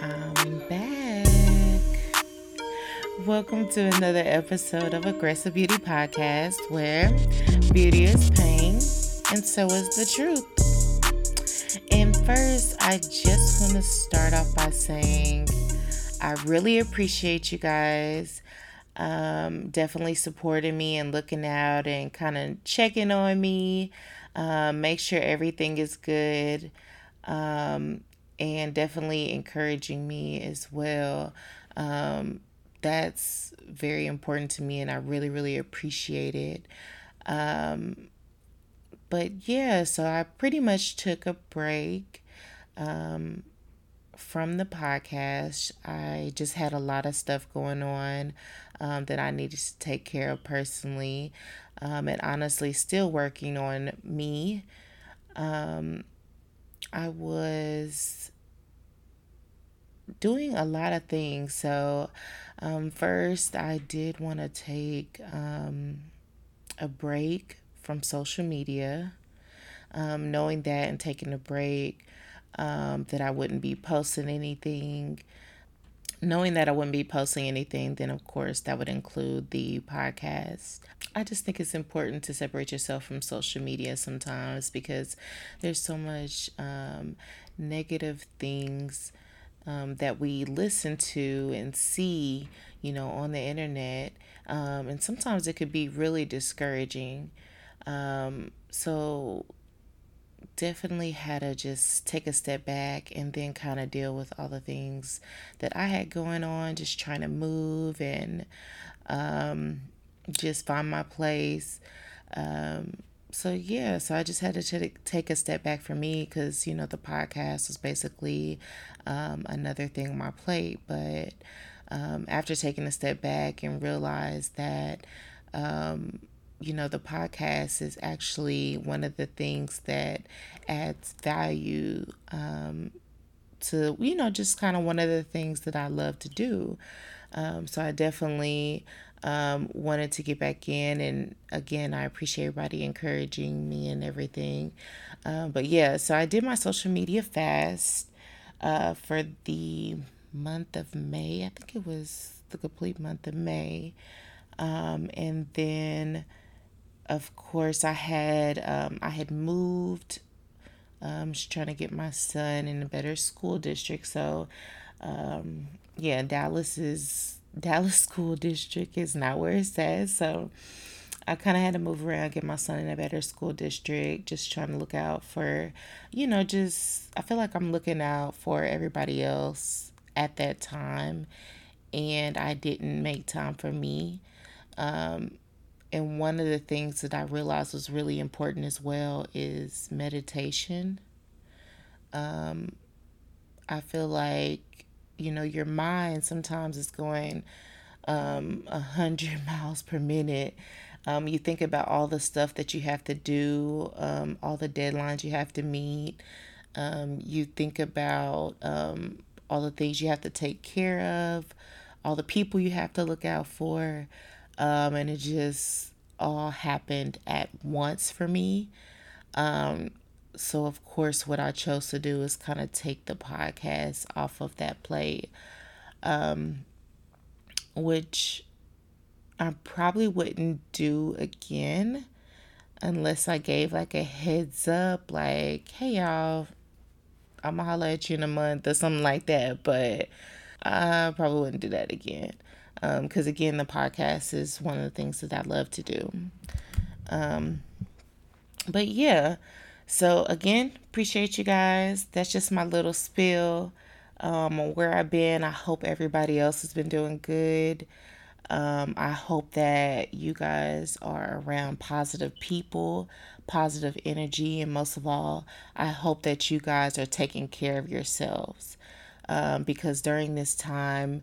I'm back. Welcome to another episode of Aggressive Beauty Podcast where beauty is pain and so is the truth. And first, I just want to start off by saying I really appreciate you guys um, definitely supporting me and looking out and kind of checking on me. Um, make sure everything is good. Um, and definitely encouraging me as well. Um, that's very important to me, and I really, really appreciate it. Um, but yeah, so I pretty much took a break um, from the podcast. I just had a lot of stuff going on um, that I needed to take care of personally, um, and honestly, still working on me. Um, I was doing a lot of things. So, um, first, I did want to take um, a break from social media, um, knowing that and taking a break, um, that I wouldn't be posting anything. Knowing that I wouldn't be posting anything, then of course that would include the podcast. I just think it's important to separate yourself from social media sometimes because there's so much um, negative things um, that we listen to and see, you know, on the internet. Um, and sometimes it could be really discouraging. Um, so definitely had to just take a step back and then kind of deal with all the things that I had going on, just trying to move and um, just find my place. Um, so yeah, so I just had to t- take a step back for me because you know the podcast was basically um, another thing on my plate. But um, after taking a step back and realized that um, you know the podcast is actually one of the things that adds value um, to you know just kind of one of the things that I love to do. Um, so I definitely um, wanted to get back in. And again, I appreciate everybody encouraging me and everything. Uh, but yeah, so I did my social media fast uh, for the month of May. I think it was the complete month of May. Um, and then, of course, I had um, I had moved. Um, just trying to get my son in a better school district. So, um, yeah, Dallas is Dallas School District is not where it says. So I kind of had to move around, get my son in a better school district, just trying to look out for, you know, just, I feel like I'm looking out for everybody else at that time. And I didn't make time for me. Um, and one of the things that I realized was really important as well is meditation. Um, I feel like you know your mind sometimes is going um, a um, hundred miles per minute. Um, you think about all the stuff that you have to do um, all the deadlines you have to meet. Um, you think about um, all the things you have to take care of all the people you have to look out for. Um, and it just all happened at once for me. Um, so, of course, what I chose to do is kind of take the podcast off of that plate, um, which I probably wouldn't do again unless I gave like a heads up, like, hey, y'all, I'm gonna holler at you in a month or something like that. But I probably wouldn't do that again. Because um, again, the podcast is one of the things that I love to do. Um, but yeah, so, again, appreciate you guys. That's just my little spill um, on where I've been. I hope everybody else has been doing good. Um, I hope that you guys are around positive people, positive energy, and most of all, I hope that you guys are taking care of yourselves um, because during this time,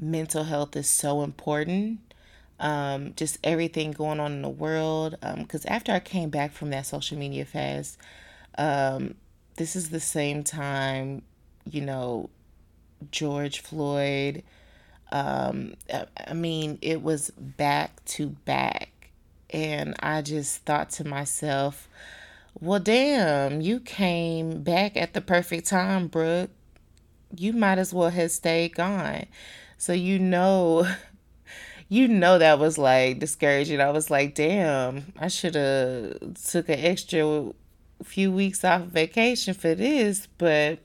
mental health is so important um, just everything going on in the world. Because um, after I came back from that social media fast, um, this is the same time, you know, George Floyd. Um, I mean, it was back to back. And I just thought to myself, well, damn, you came back at the perfect time, Brooke. you might as well have stayed gone. So you know you know that was like discouraging. I was like, damn, I should have took an extra few weeks off vacation for this, but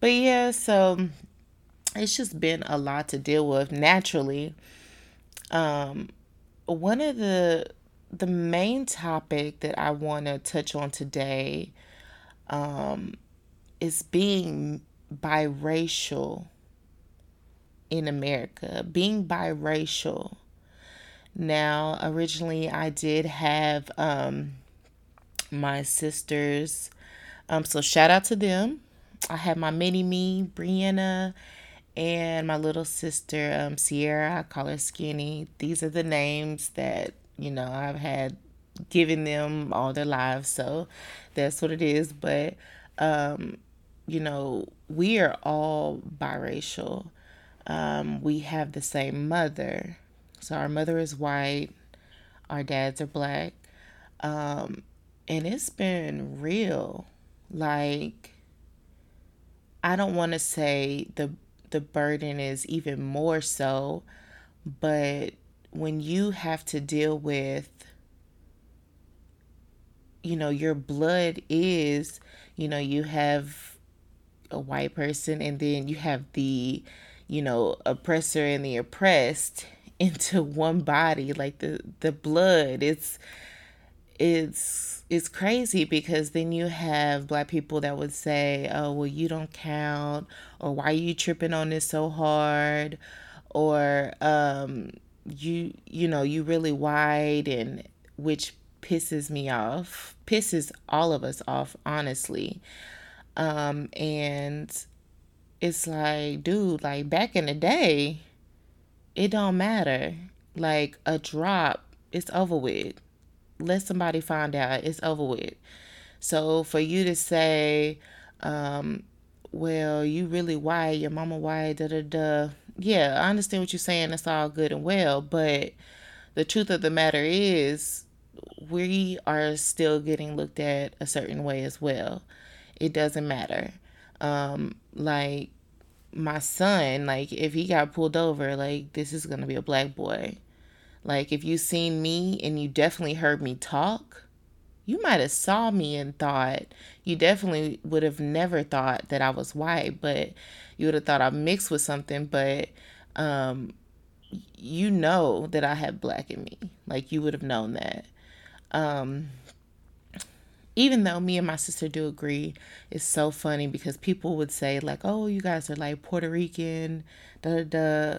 but yeah, so it's just been a lot to deal with naturally. Um one of the the main topic that I want to touch on today um is being biracial in America, being biracial. Now, originally, I did have um, my sisters. Um, so, shout out to them. I had my mini me, Brianna, and my little sister, um, Sierra. I call her Skinny. These are the names that, you know, I've had given them all their lives. So, that's what it is. But, um, you know, we are all biracial um, we have the same mother. So our mother is white, our dads are black. Um, and it's been real. Like, I don't want to say the the burden is even more so, but when you have to deal with you know your blood is you know you have a white person and then you have the you know, oppressor and the oppressed into one body like the the blood. It's it's it's crazy because then you have black people that would say oh well you don't count or why are you tripping on this so hard? Or um you you know you really wide and which pisses me off pisses all of us off honestly. Um and it's like, dude, like back in the day, it don't matter. Like a drop, it's over with. Let somebody find out, it's over with. So for you to say, um, well, you really white, your mama white, da da da. Yeah, I understand what you're saying. That's all good and well, but the truth of the matter is, we are still getting looked at a certain way as well. It doesn't matter. Um, like my son, like if he got pulled over, like this is gonna be a black boy. Like if you seen me and you definitely heard me talk, you might have saw me and thought you definitely would have never thought that I was white, but you would have thought I mixed with something, but um you know that I have black in me. Like you would have known that. Um even though me and my sister do agree, it's so funny because people would say like, "Oh, you guys are like Puerto Rican," da da.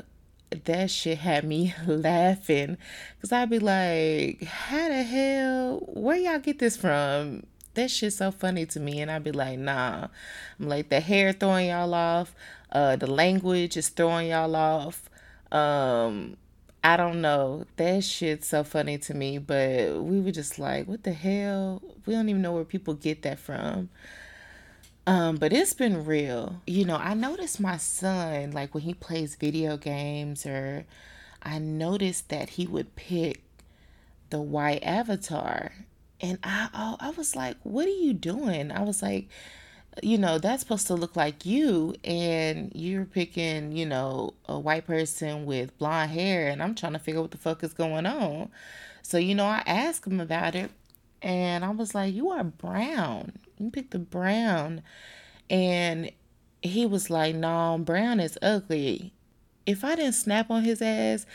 That shit had me laughing because I'd be like, "How the hell? Where y'all get this from?" That shit's so funny to me, and I'd be like, "Nah." I'm like, the hair throwing y'all off, uh, the language is throwing y'all off. Um, I don't know. That shit's so funny to me, but we were just like, what the hell? We don't even know where people get that from. Um, but it's been real. You know, I noticed my son, like when he plays video games, or I noticed that he would pick the white avatar. And I, I, I was like, what are you doing? I was like, you know, that's supposed to look like you, and you're picking, you know, a white person with blonde hair, and I'm trying to figure out what the fuck is going on. So, you know, I asked him about it, and I was like, You are brown. You picked the brown. And he was like, No, brown is ugly. If I didn't snap on his ass,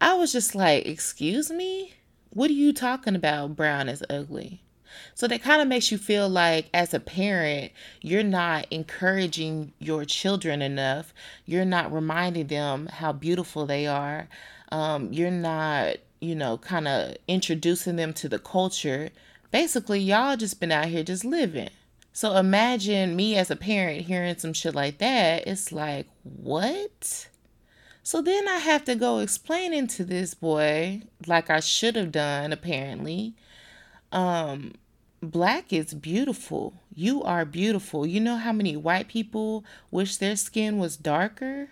I was just like, Excuse me? What are you talking about? Brown is ugly. So that kind of makes you feel like, as a parent, you're not encouraging your children enough. You're not reminding them how beautiful they are. Um, you're not, you know, kind of introducing them to the culture. Basically, y'all just been out here just living. So imagine me as a parent hearing some shit like that. It's like, what? So then I have to go explaining to this boy, like I should have done, apparently, um, black is beautiful. You are beautiful. You know how many white people wish their skin was darker?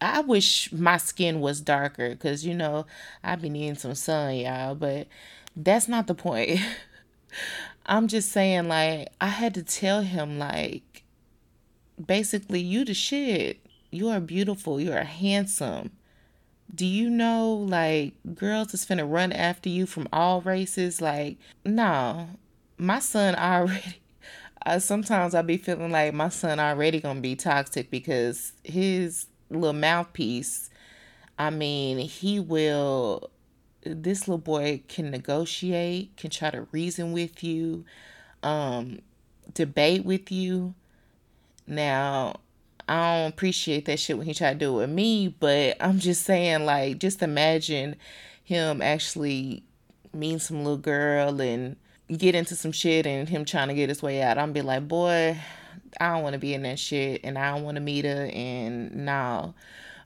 I wish my skin was darker because, you know, I've been needing some sun, y'all, but that's not the point. I'm just saying, like, I had to tell him, like, basically, you the shit. You are beautiful. You are handsome. Do you know, like, girls is finna run after you from all races? Like, no. My son already. Uh, sometimes I be feeling like my son already gonna be toxic because his little mouthpiece. I mean, he will. This little boy can negotiate, can try to reason with you, um, debate with you. Now, I don't appreciate that shit when he tried to do it with me, but I'm just saying, like, just imagine him actually meeting some little girl and get into some shit and him trying to get his way out. I'm be like, boy, I don't want to be in that shit and I don't want to meet her and no.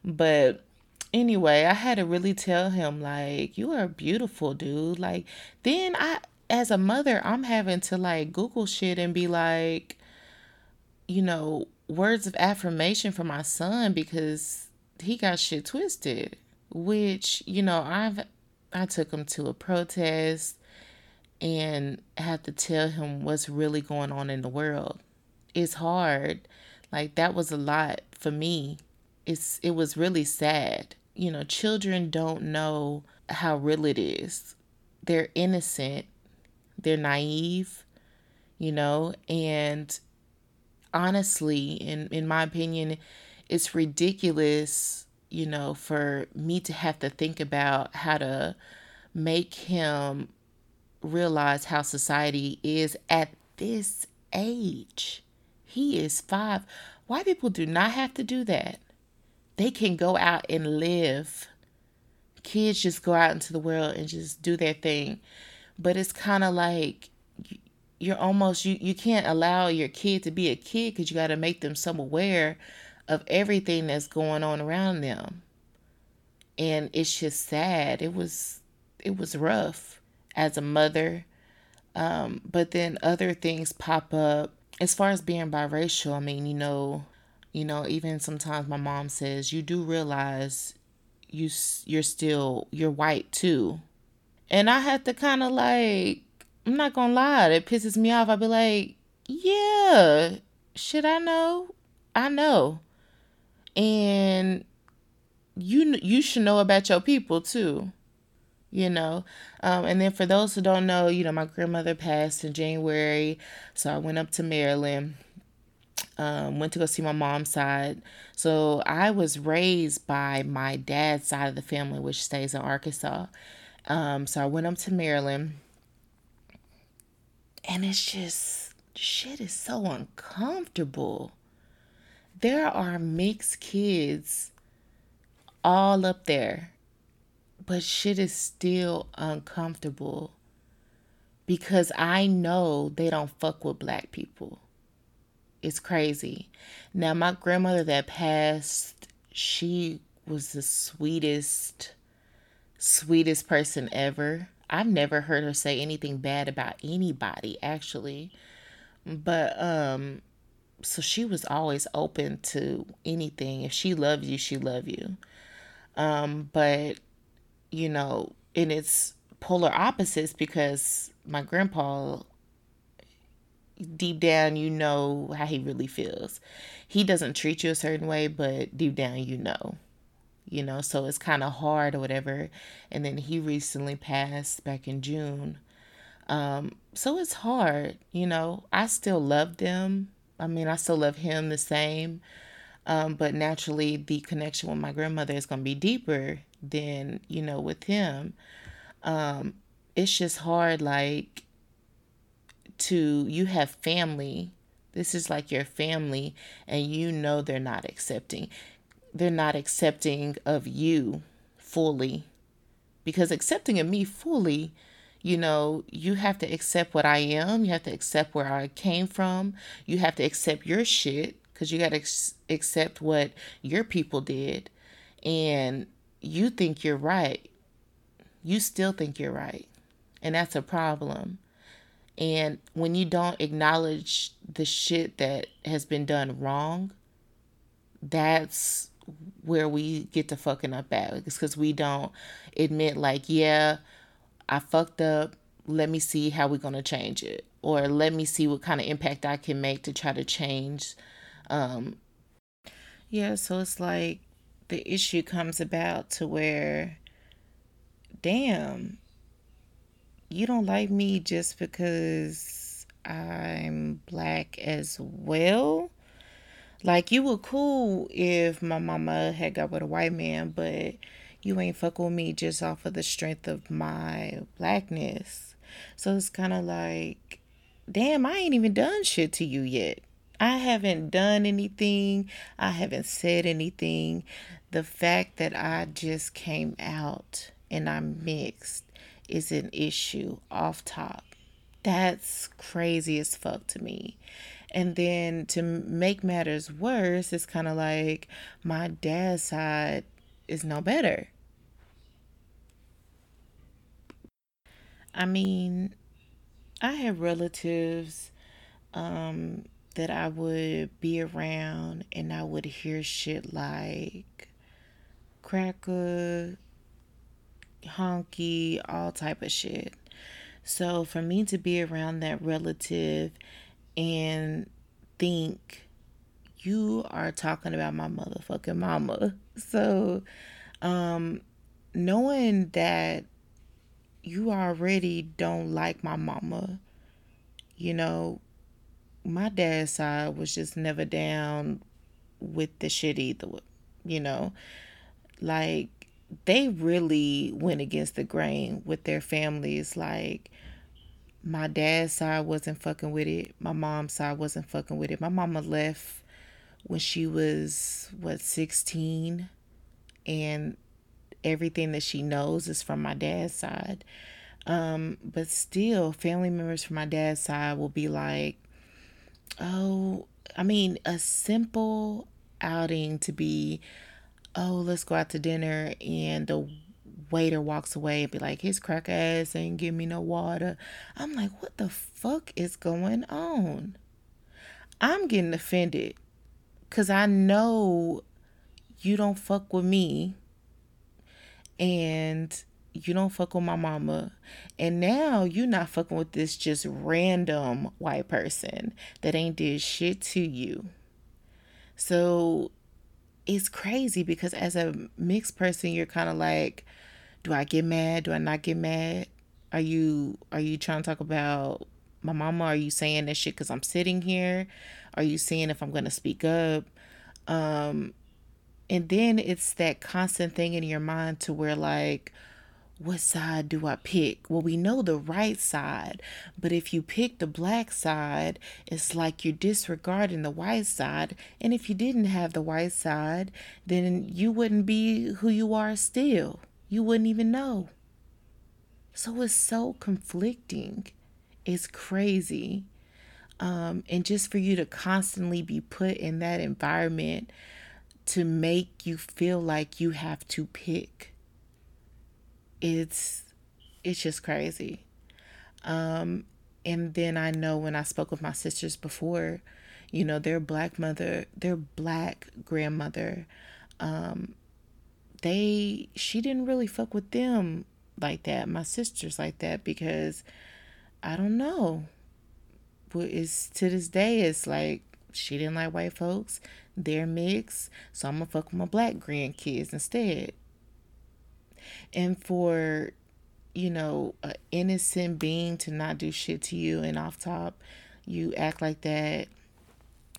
But anyway, I had to really tell him like, you are beautiful, dude. Like then I as a mother, I'm having to like Google shit and be like, you know, words of affirmation for my son because he got shit twisted. Which, you know, I've I took him to a protest and had to tell him what's really going on in the world. It's hard. Like that was a lot for me. It's it was really sad. You know, children don't know how real it is. They're innocent they're naive, you know, and honestly, in in my opinion, it's ridiculous, you know, for me to have to think about how to make him realize how society is at this age. He is 5. White people do not have to do that. They can go out and live. Kids just go out into the world and just do their thing but it's kind of like you're almost you you can't allow your kid to be a kid because you got to make them some aware of everything that's going on around them. And it's just sad. It was it was rough as a mother. Um, but then other things pop up. As far as being biracial i mean you know you know even sometimes my mom says you do realize you you're still you're white too. And I had to kind of like, I'm not gonna lie, it pisses me off. I'd be like, yeah, should I know? I know. And you you should know about your people too you know um, and then for those who don't know you know my grandmother passed in january so i went up to maryland um, went to go see my mom's side so i was raised by my dad's side of the family which stays in arkansas um, so I went up to Maryland, and it's just shit is so uncomfortable. There are mixed kids all up there, but shit is still uncomfortable because I know they don't fuck with black people. It's crazy. Now, my grandmother that passed, she was the sweetest sweetest person ever. I've never heard her say anything bad about anybody actually. But um so she was always open to anything. If she loves you, she love you. Um but you know, and it's polar opposites because my grandpa deep down you know how he really feels. He doesn't treat you a certain way, but deep down you know you know, so it's kind of hard or whatever. And then he recently passed back in June. Um, so it's hard, you know. I still love them. I mean, I still love him the same. Um, but naturally, the connection with my grandmother is going to be deeper than, you know, with him. Um, it's just hard, like, to, you have family. This is like your family, and you know they're not accepting they're not accepting of you fully. Because accepting of me fully, you know, you have to accept what I am. You have to accept where I came from. You have to accept your shit because you got to ex- accept what your people did. And you think you're right. You still think you're right. And that's a problem. And when you don't acknowledge the shit that has been done wrong, that's where we get to fucking up at. It's because we don't admit, like, yeah, I fucked up. Let me see how we're going to change it. Or let me see what kind of impact I can make to try to change Um, yeah, so it's like the issue comes about to where, damn, you don't like me just because I'm black as well. Like you were cool if my mama had got with a white man, but you ain't fuck with me just off of the strength of my blackness. So it's kind of like, damn, I ain't even done shit to you yet. I haven't done anything. I haven't said anything. The fact that I just came out and I'm mixed is an issue off top. That's crazy as fuck to me. And then to make matters worse, it's kind of like my dad's side is no better. I mean, I have relatives um, that I would be around and I would hear shit like cracker, honky, all type of shit. So for me to be around that relative and think you are talking about my motherfucking mama. So um knowing that you already don't like my mama, you know, my dad's side was just never down with the shit either, you know. Like they really went against the grain with their families like my dad's side wasn't fucking with it. My mom's side wasn't fucking with it. My mama left when she was what 16 and everything that she knows is from my dad's side. Um, but still family members from my dad's side will be like, "Oh, I mean, a simple outing to be, oh, let's go out to dinner and the waiter walks away and be like, his crack ass ain't give me no water. I'm like, what the fuck is going on? I'm getting offended because I know you don't fuck with me and you don't fuck with my mama. And now you're not fucking with this just random white person that ain't did shit to you. So it's crazy because as a mixed person, you're kind of like, do I get mad? Do I not get mad? Are you are you trying to talk about my mama? Are you saying this shit because I'm sitting here? Are you saying if I'm gonna speak up? Um, and then it's that constant thing in your mind to where like what side do I pick? Well, we know the right side, but if you pick the black side, it's like you're disregarding the white side. And if you didn't have the white side, then you wouldn't be who you are still. You wouldn't even know. So it's so conflicting. It's crazy. Um, and just for you to constantly be put in that environment to make you feel like you have to pick it's it's just crazy um and then i know when i spoke with my sisters before you know their black mother their black grandmother um they she didn't really fuck with them like that my sisters like that because i don't know. But it's to this day it's like she didn't like white folks they're mixed so i'm gonna fuck with my black grandkids instead. And for you know an innocent being to not do shit to you and off top you act like that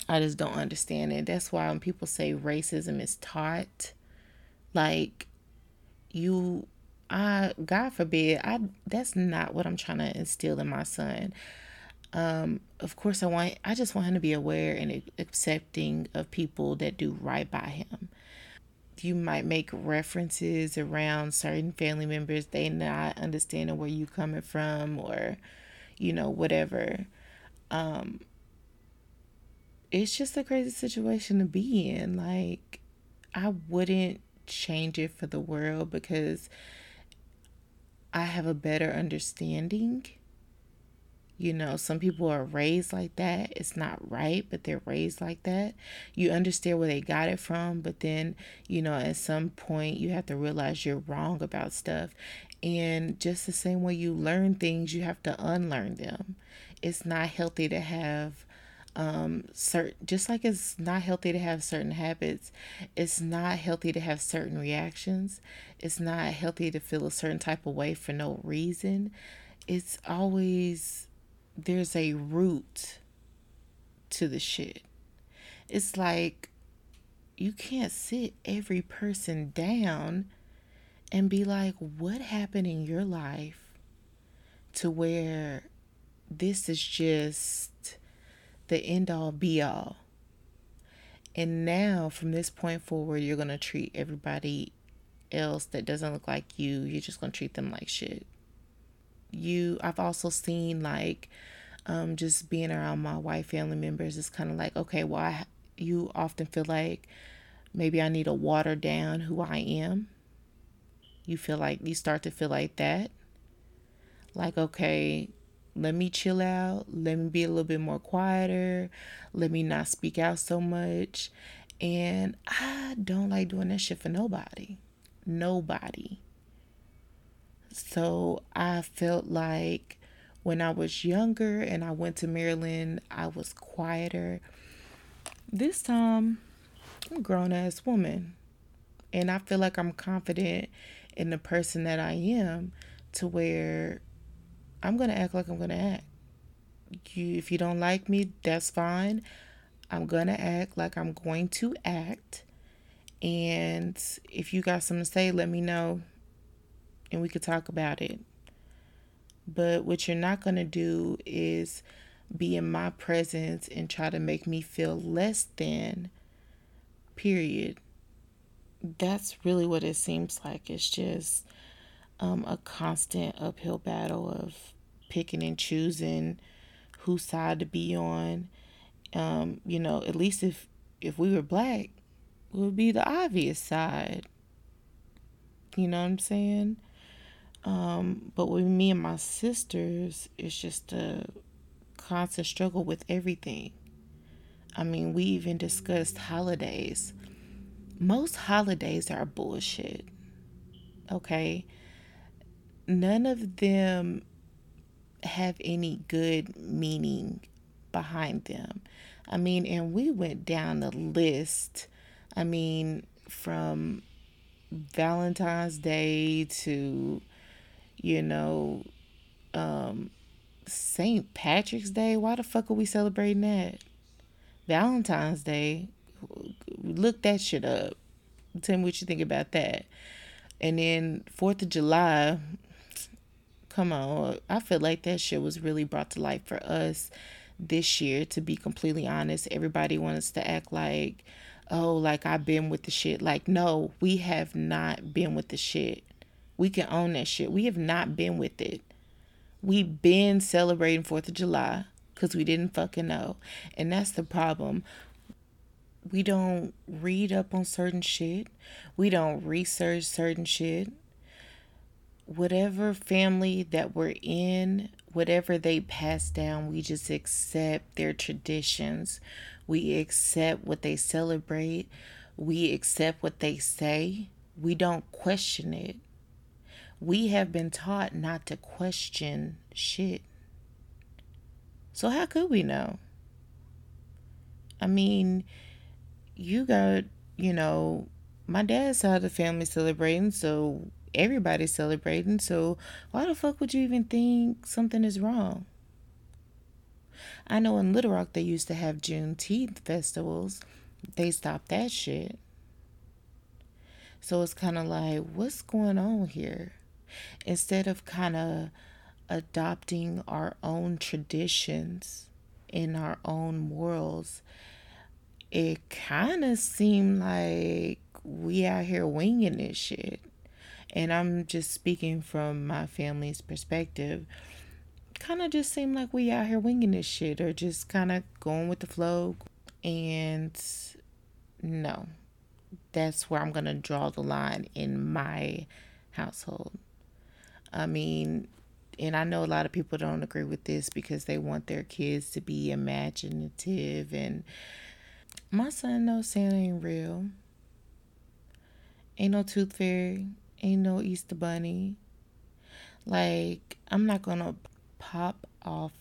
i just don't understand it. That's why when people say racism is taught like you I God forbid, I that's not what I'm trying to instill in my son. Um, of course I want I just want him to be aware and accepting of people that do right by him. You might make references around certain family members, they not understanding where you coming from or, you know, whatever. Um it's just a crazy situation to be in. Like I wouldn't change it for the world because I have a better understanding. You know, some people are raised like that. It's not right, but they're raised like that. You understand where they got it from, but then, you know, at some point you have to realize you're wrong about stuff. And just the same way you learn things, you have to unlearn them. It's not healthy to have Um, certain, just like it's not healthy to have certain habits, it's not healthy to have certain reactions. It's not healthy to feel a certain type of way for no reason. It's always there's a root to the shit. It's like you can't sit every person down and be like, what happened in your life to where this is just the end all be all. And now, from this point forward, you're going to treat everybody else that doesn't look like you, you're just going to treat them like shit. You, I've also seen like, um, just being around my white family members is kind of like, okay, well, I, you often feel like maybe I need to water down who I am. You feel like you start to feel like that. Like, okay, let me chill out. Let me be a little bit more quieter. Let me not speak out so much. And I don't like doing that shit for nobody. Nobody. So I felt like when I was younger and I went to Maryland, I was quieter. This time, I'm a grown ass woman. And I feel like I'm confident in the person that I am to where I'm going to act like I'm going to act. You, if you don't like me, that's fine. I'm going to act like I'm going to act. And if you got something to say, let me know and we could talk about it. But what you're not going to do is be in my presence and try to make me feel less than, period. That's really what it seems like. It's just um, a constant uphill battle of picking and choosing whose side to be on. Um, you know, at least if if we were black, it would be the obvious side. You know what I'm saying? Um, but with me and my sisters, it's just a constant struggle with everything. I mean, we even discussed holidays. Most holidays are bullshit. Okay? None of them have any good meaning behind them. I mean, and we went down the list. I mean, from Valentine's Day to, you know, um, St. Patrick's Day. Why the fuck are we celebrating that? Valentine's Day. Look that shit up. Tell me what you think about that. And then Fourth of July, Come on. I feel like that shit was really brought to light for us this year, to be completely honest. Everybody wants to act like, oh, like I've been with the shit. Like, no, we have not been with the shit. We can own that shit. We have not been with it. We've been celebrating 4th of July because we didn't fucking know. And that's the problem. We don't read up on certain shit. We don't research certain shit whatever family that we're in, whatever they pass down, we just accept their traditions. We accept what they celebrate. We accept what they say. We don't question it. We have been taught not to question shit. So, how could we know? I mean, you got, you know, my dad's side of the family celebrating, so everybody's celebrating. So why the fuck would you even think something is wrong? I know in Little Rock they used to have Juneteenth festivals. They stopped that shit. So it's kind of like, what's going on here? Instead of kind of adopting our own traditions in our own morals, it kind of seemed like we out here winging this shit and I'm just speaking from my family's perspective, kind of just seem like we out here winging this shit or just kind of going with the flow. And no, that's where I'm going to draw the line in my household. I mean, and I know a lot of people don't agree with this because they want their kids to be imaginative and my son knows Santa ain't real. Ain't no tooth fairy ain't no Easter bunny. Like, I'm not gonna pop off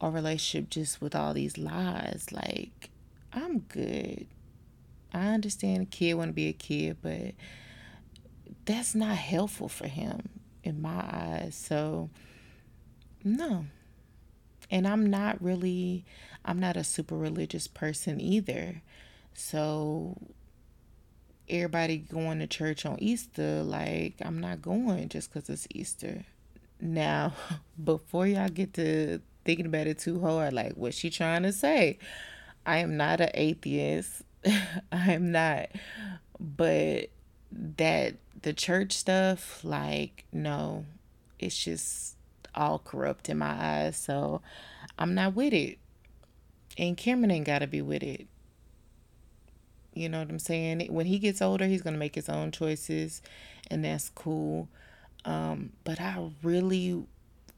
a relationship just with all these lies. Like, I'm good. I understand a kid want to be a kid, but that's not helpful for him in my eyes. So, no. And I'm not really, I'm not a super religious person either. So, everybody going to church on Easter, like, I'm not going just because it's Easter. Now, before y'all get to thinking about it too hard, like, what's she trying to say? I am not an atheist. I am not. But that the church stuff, like, no, it's just all corrupt in my eyes. So I'm not with it. And Cameron ain't got to be with it. You know what I'm saying? When he gets older, he's going to make his own choices, and that's cool. Um, but I really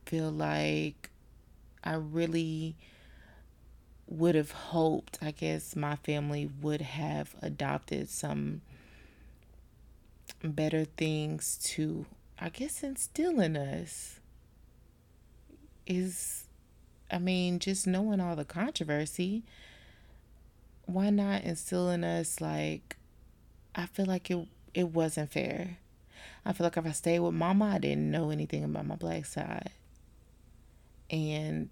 feel like I really would have hoped, I guess, my family would have adopted some better things to, I guess, instill in us. Is, I mean, just knowing all the controversy, why not instill in us, like, I feel like it, it wasn't fair. I feel like if I stayed with mama, I didn't know anything about my black side. And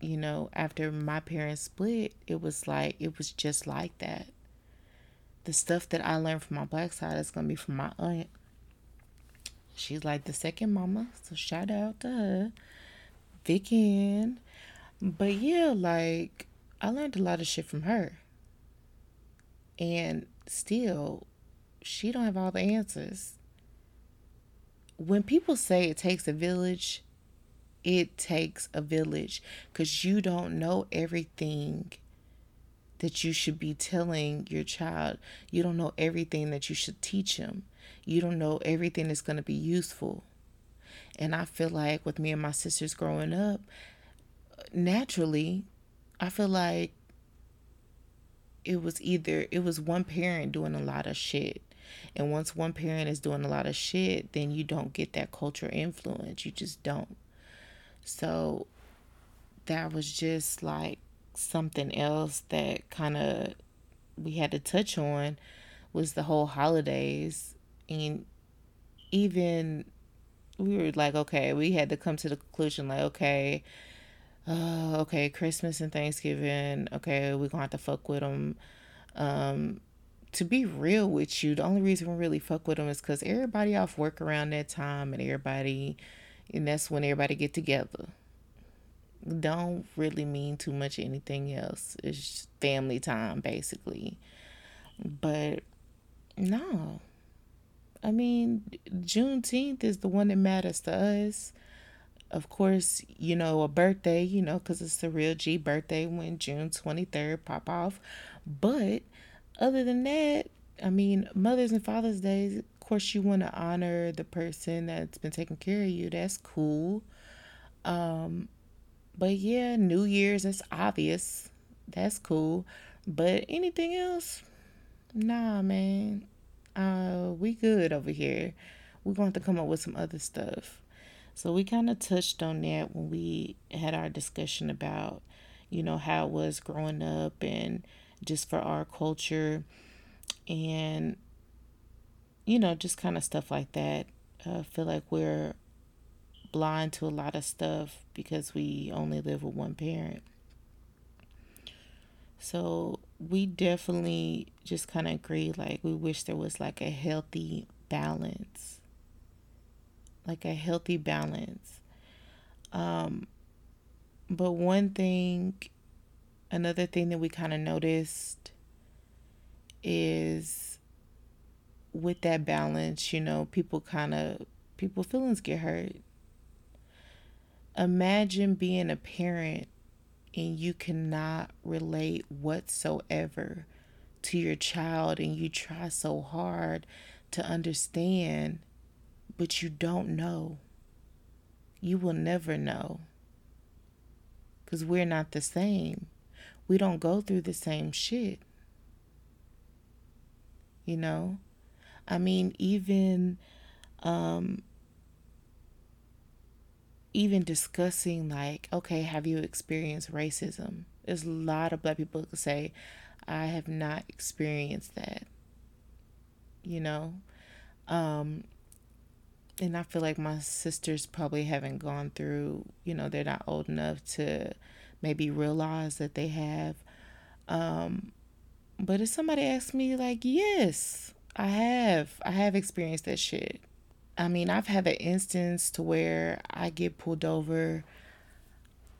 you know, after my parents split, it was like, it was just like that. The stuff that I learned from my black side is to be from my aunt. She's like the second mama, so shout out to her. Vicky But yeah, like, I learned a lot of shit from her. And still, she don't have all the answers. When people say it takes a village, it takes a village because you don't know everything that you should be telling your child. You don't know everything that you should teach him. You don't know everything that's going to be useful. And I feel like with me and my sisters growing up, naturally, I feel like it was either it was one parent doing a lot of shit. And once one parent is doing a lot of shit, then you don't get that cultural influence. You just don't. So that was just like something else that kind of we had to touch on was the whole holidays and even we were like okay we had to come to the conclusion like okay uh, okay christmas and thanksgiving. Okay we're gonna have to fuck with them um to be real with you the only reason we really fuck with them is because everybody off work around that time and everybody and that's when everybody get together. Don't really mean too much anything else. It's family time basically. But no. I mean juneteenth is the one that matters to us of course you know a birthday you know because it's the real g birthday when june 23rd pop off. But other than that i mean mother's and father's days of course you want to honor the person that's been taking care of you. That's cool. Um but yeah new year's is obvious. That's cool. But anything else? Nah man. Uh we good over here. We're going to have to come up with some other stuff so we kind of touched on that when we had our discussion about you know how it was growing up and just for our culture and you know, just kind of stuff like that. I feel like we're blind to a lot of stuff because we only live with one parent. So we definitely just kind of agree like we wish there was like a healthy balance. Like a healthy balance. Um but one thing another thing that we kind of noticed is with that balance, you know, people kind of people feelings get hurt. Imagine being a parent and you cannot relate whatsoever to your child and you try so hard to understand, but you don't know. You will never know. Because we're not the same. We don't go through the same shit. You know? I mean, even um, even discussing like, okay, have you experienced racism? There's a lot of black people who say, I have not experienced that. You know? Um and I feel like my sisters probably haven't gone through, you know, they're not old enough to maybe realize that they have. Um but if somebody asks me like, yes, I have. I have experienced that shit. I mean, I've had an instance to where I get pulled over.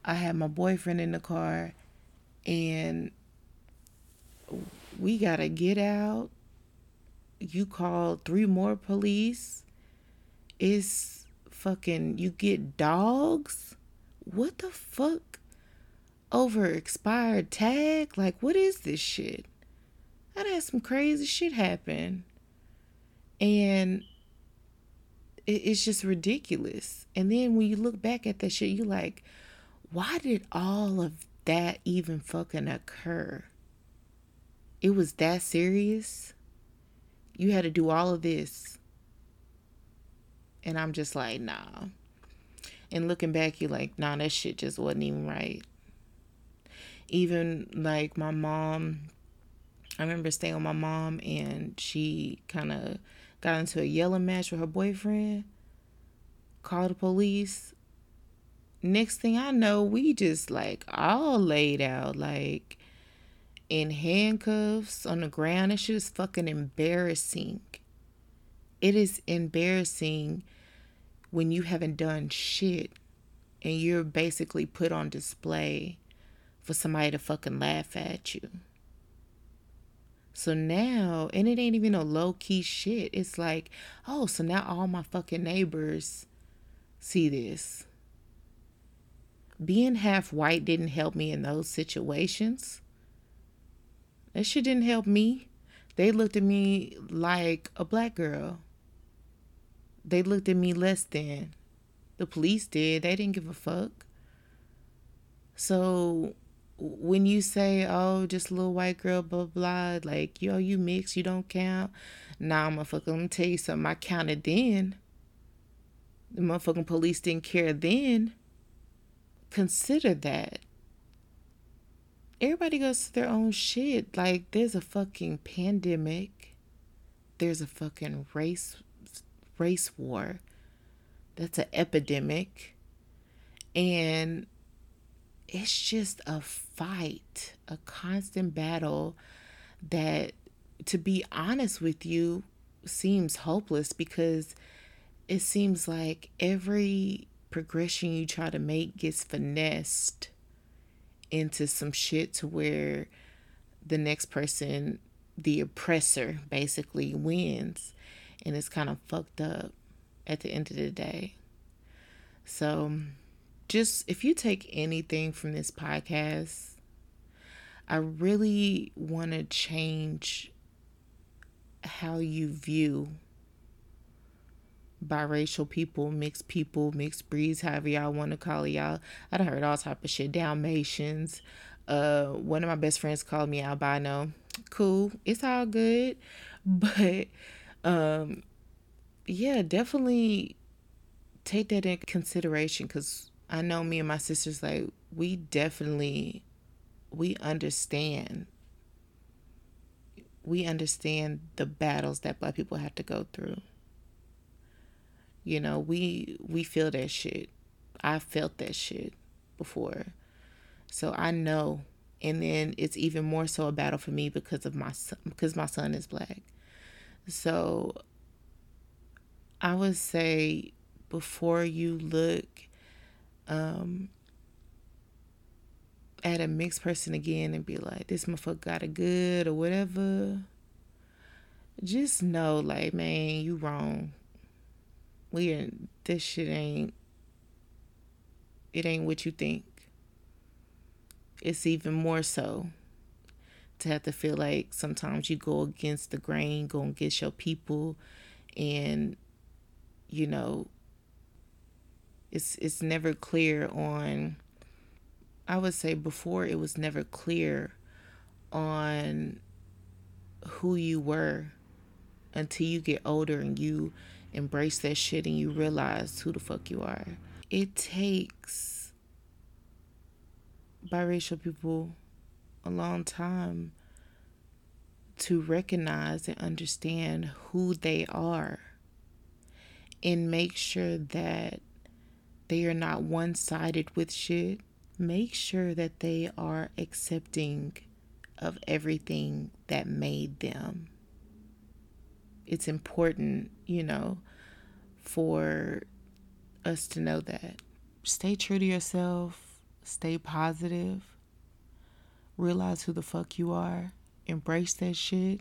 I had my boyfriend in the car and we got to get out. You call three more police. It's fucking, you get dogs. What the fuck? Over expired tag? Like, what is this shit? I'd had some crazy shit happen. And it's just ridiculous. And then when you look back at that shit, you like, why did all of that even fucking occur? It was that serious. You had to do all of this. And I'm just like, nah. And looking back, you're like, nah, that shit just wasn't even right. Even like my mom, I remember staying with my mom and she kind of got into a yelling match with her boyfriend, called the police. Next thing I know, we just like all laid out, like in handcuffs on the ground. That shit is fucking embarrassing. It is embarrassing when you haven't done shit and you're basically put on display for somebody to fucking laugh at you. So now, and it ain't even a low key shit. It's like, oh, so now all my fucking neighbors see this. Being half white didn't help me in those situations. That shit didn't help me. They looked at me like a black girl. They looked at me less than. The police did. They didn't give a fuck. So when you say, oh, just a little white girl, blah, blah, like, yo, you mix, you don't count. Nah, motherfucker, let me tell you something. I counted then. The motherfucking police didn't care then. Consider that. Everybody goes to their own shit. Like, there's a fucking pandemic. There's a fucking race race war. That's an epidemic. And it's just a fight, a constant battle that, to be honest with you, seems hopeless because it seems like every progression you try to make gets finessed into some shit to where the next person, the oppressor, basically wins. And it's kind of fucked up at the end of the day. So, just if you take anything from this podcast, I really want to change how you view biracial people, mixed people, mixed breeds, however y'all want to call it. Y'all, I done heard all type of shit. Dalmatians. Uh, one of my best friends called me albino. Cool, it's all good, but um, yeah, definitely take that in consideration because I know me and my sisters like we definitely we understand we understand the battles that black people have to go through. You know, we we feel that shit. I felt that shit before. So I know and then it's even more so a battle for me because of my son, because my son is black. So I would say before you look um, at a mixed person again and be like, this motherfucker got a good or whatever, just know, like, man, you wrong. We are, this shit ain't, it ain't what you think. It's even more so to have to feel like sometimes you go against the grain, go against your people, and, you know, it's it's never clear on I would say before it was never clear on who you were until you get older and you embrace that shit and you realize who the fuck you are. it takes biracial people a long time to recognize and understand who they are and make sure that they are not one sided with shit. Make sure that they are accepting of everything that made them. It's important, you know, for us to know that. Stay true to yourself, stay positive, realize who the fuck you are, embrace that shit,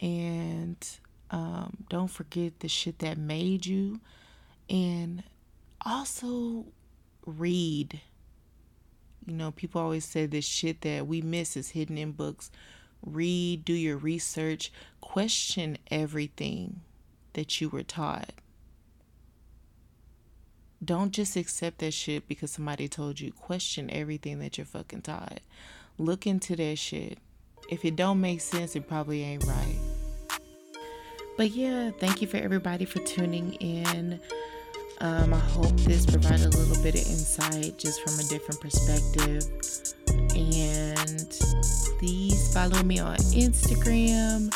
and um, don't forget the shit that made you, and also read. You know, people always say this shit that we miss is hidden in books. Read, do your research, question everything that you were taught. Don't just accept that shit because somebody told you. Question everything that you're fucking taught. Look into that shit. If it don't make sense, it probably ain't right. But yeah, thank you for everybody for tuning in. Um, I hope this provided a little bit of insight just from a different perspective. And please follow me on Instagram.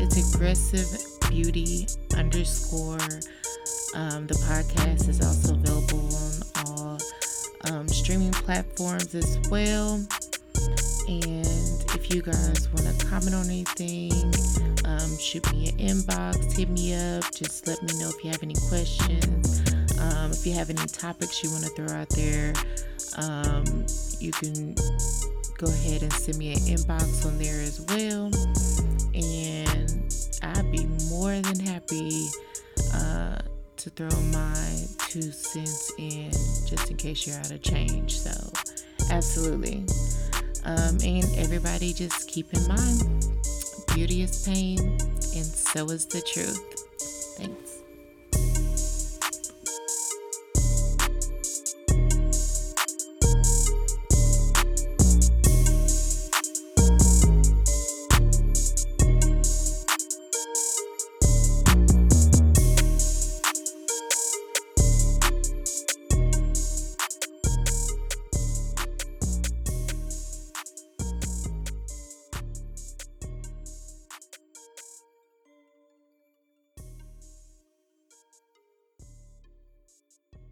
It's aggressive beauty underscore. Um, the podcast is also available on all um, streaming platforms as well. And if you guys want to comment on anything, um, shoot me an inbox, hit me up. Just let me know if you have any questions. Um, if you have any topics you want to throw out there, um, you can go ahead and send me an inbox on there as well. And I'd be more than happy uh, to throw my two cents in just in case you're out of change. So, absolutely. Um, and everybody just keep in mind beauty is pain, and so is the truth. Thanks.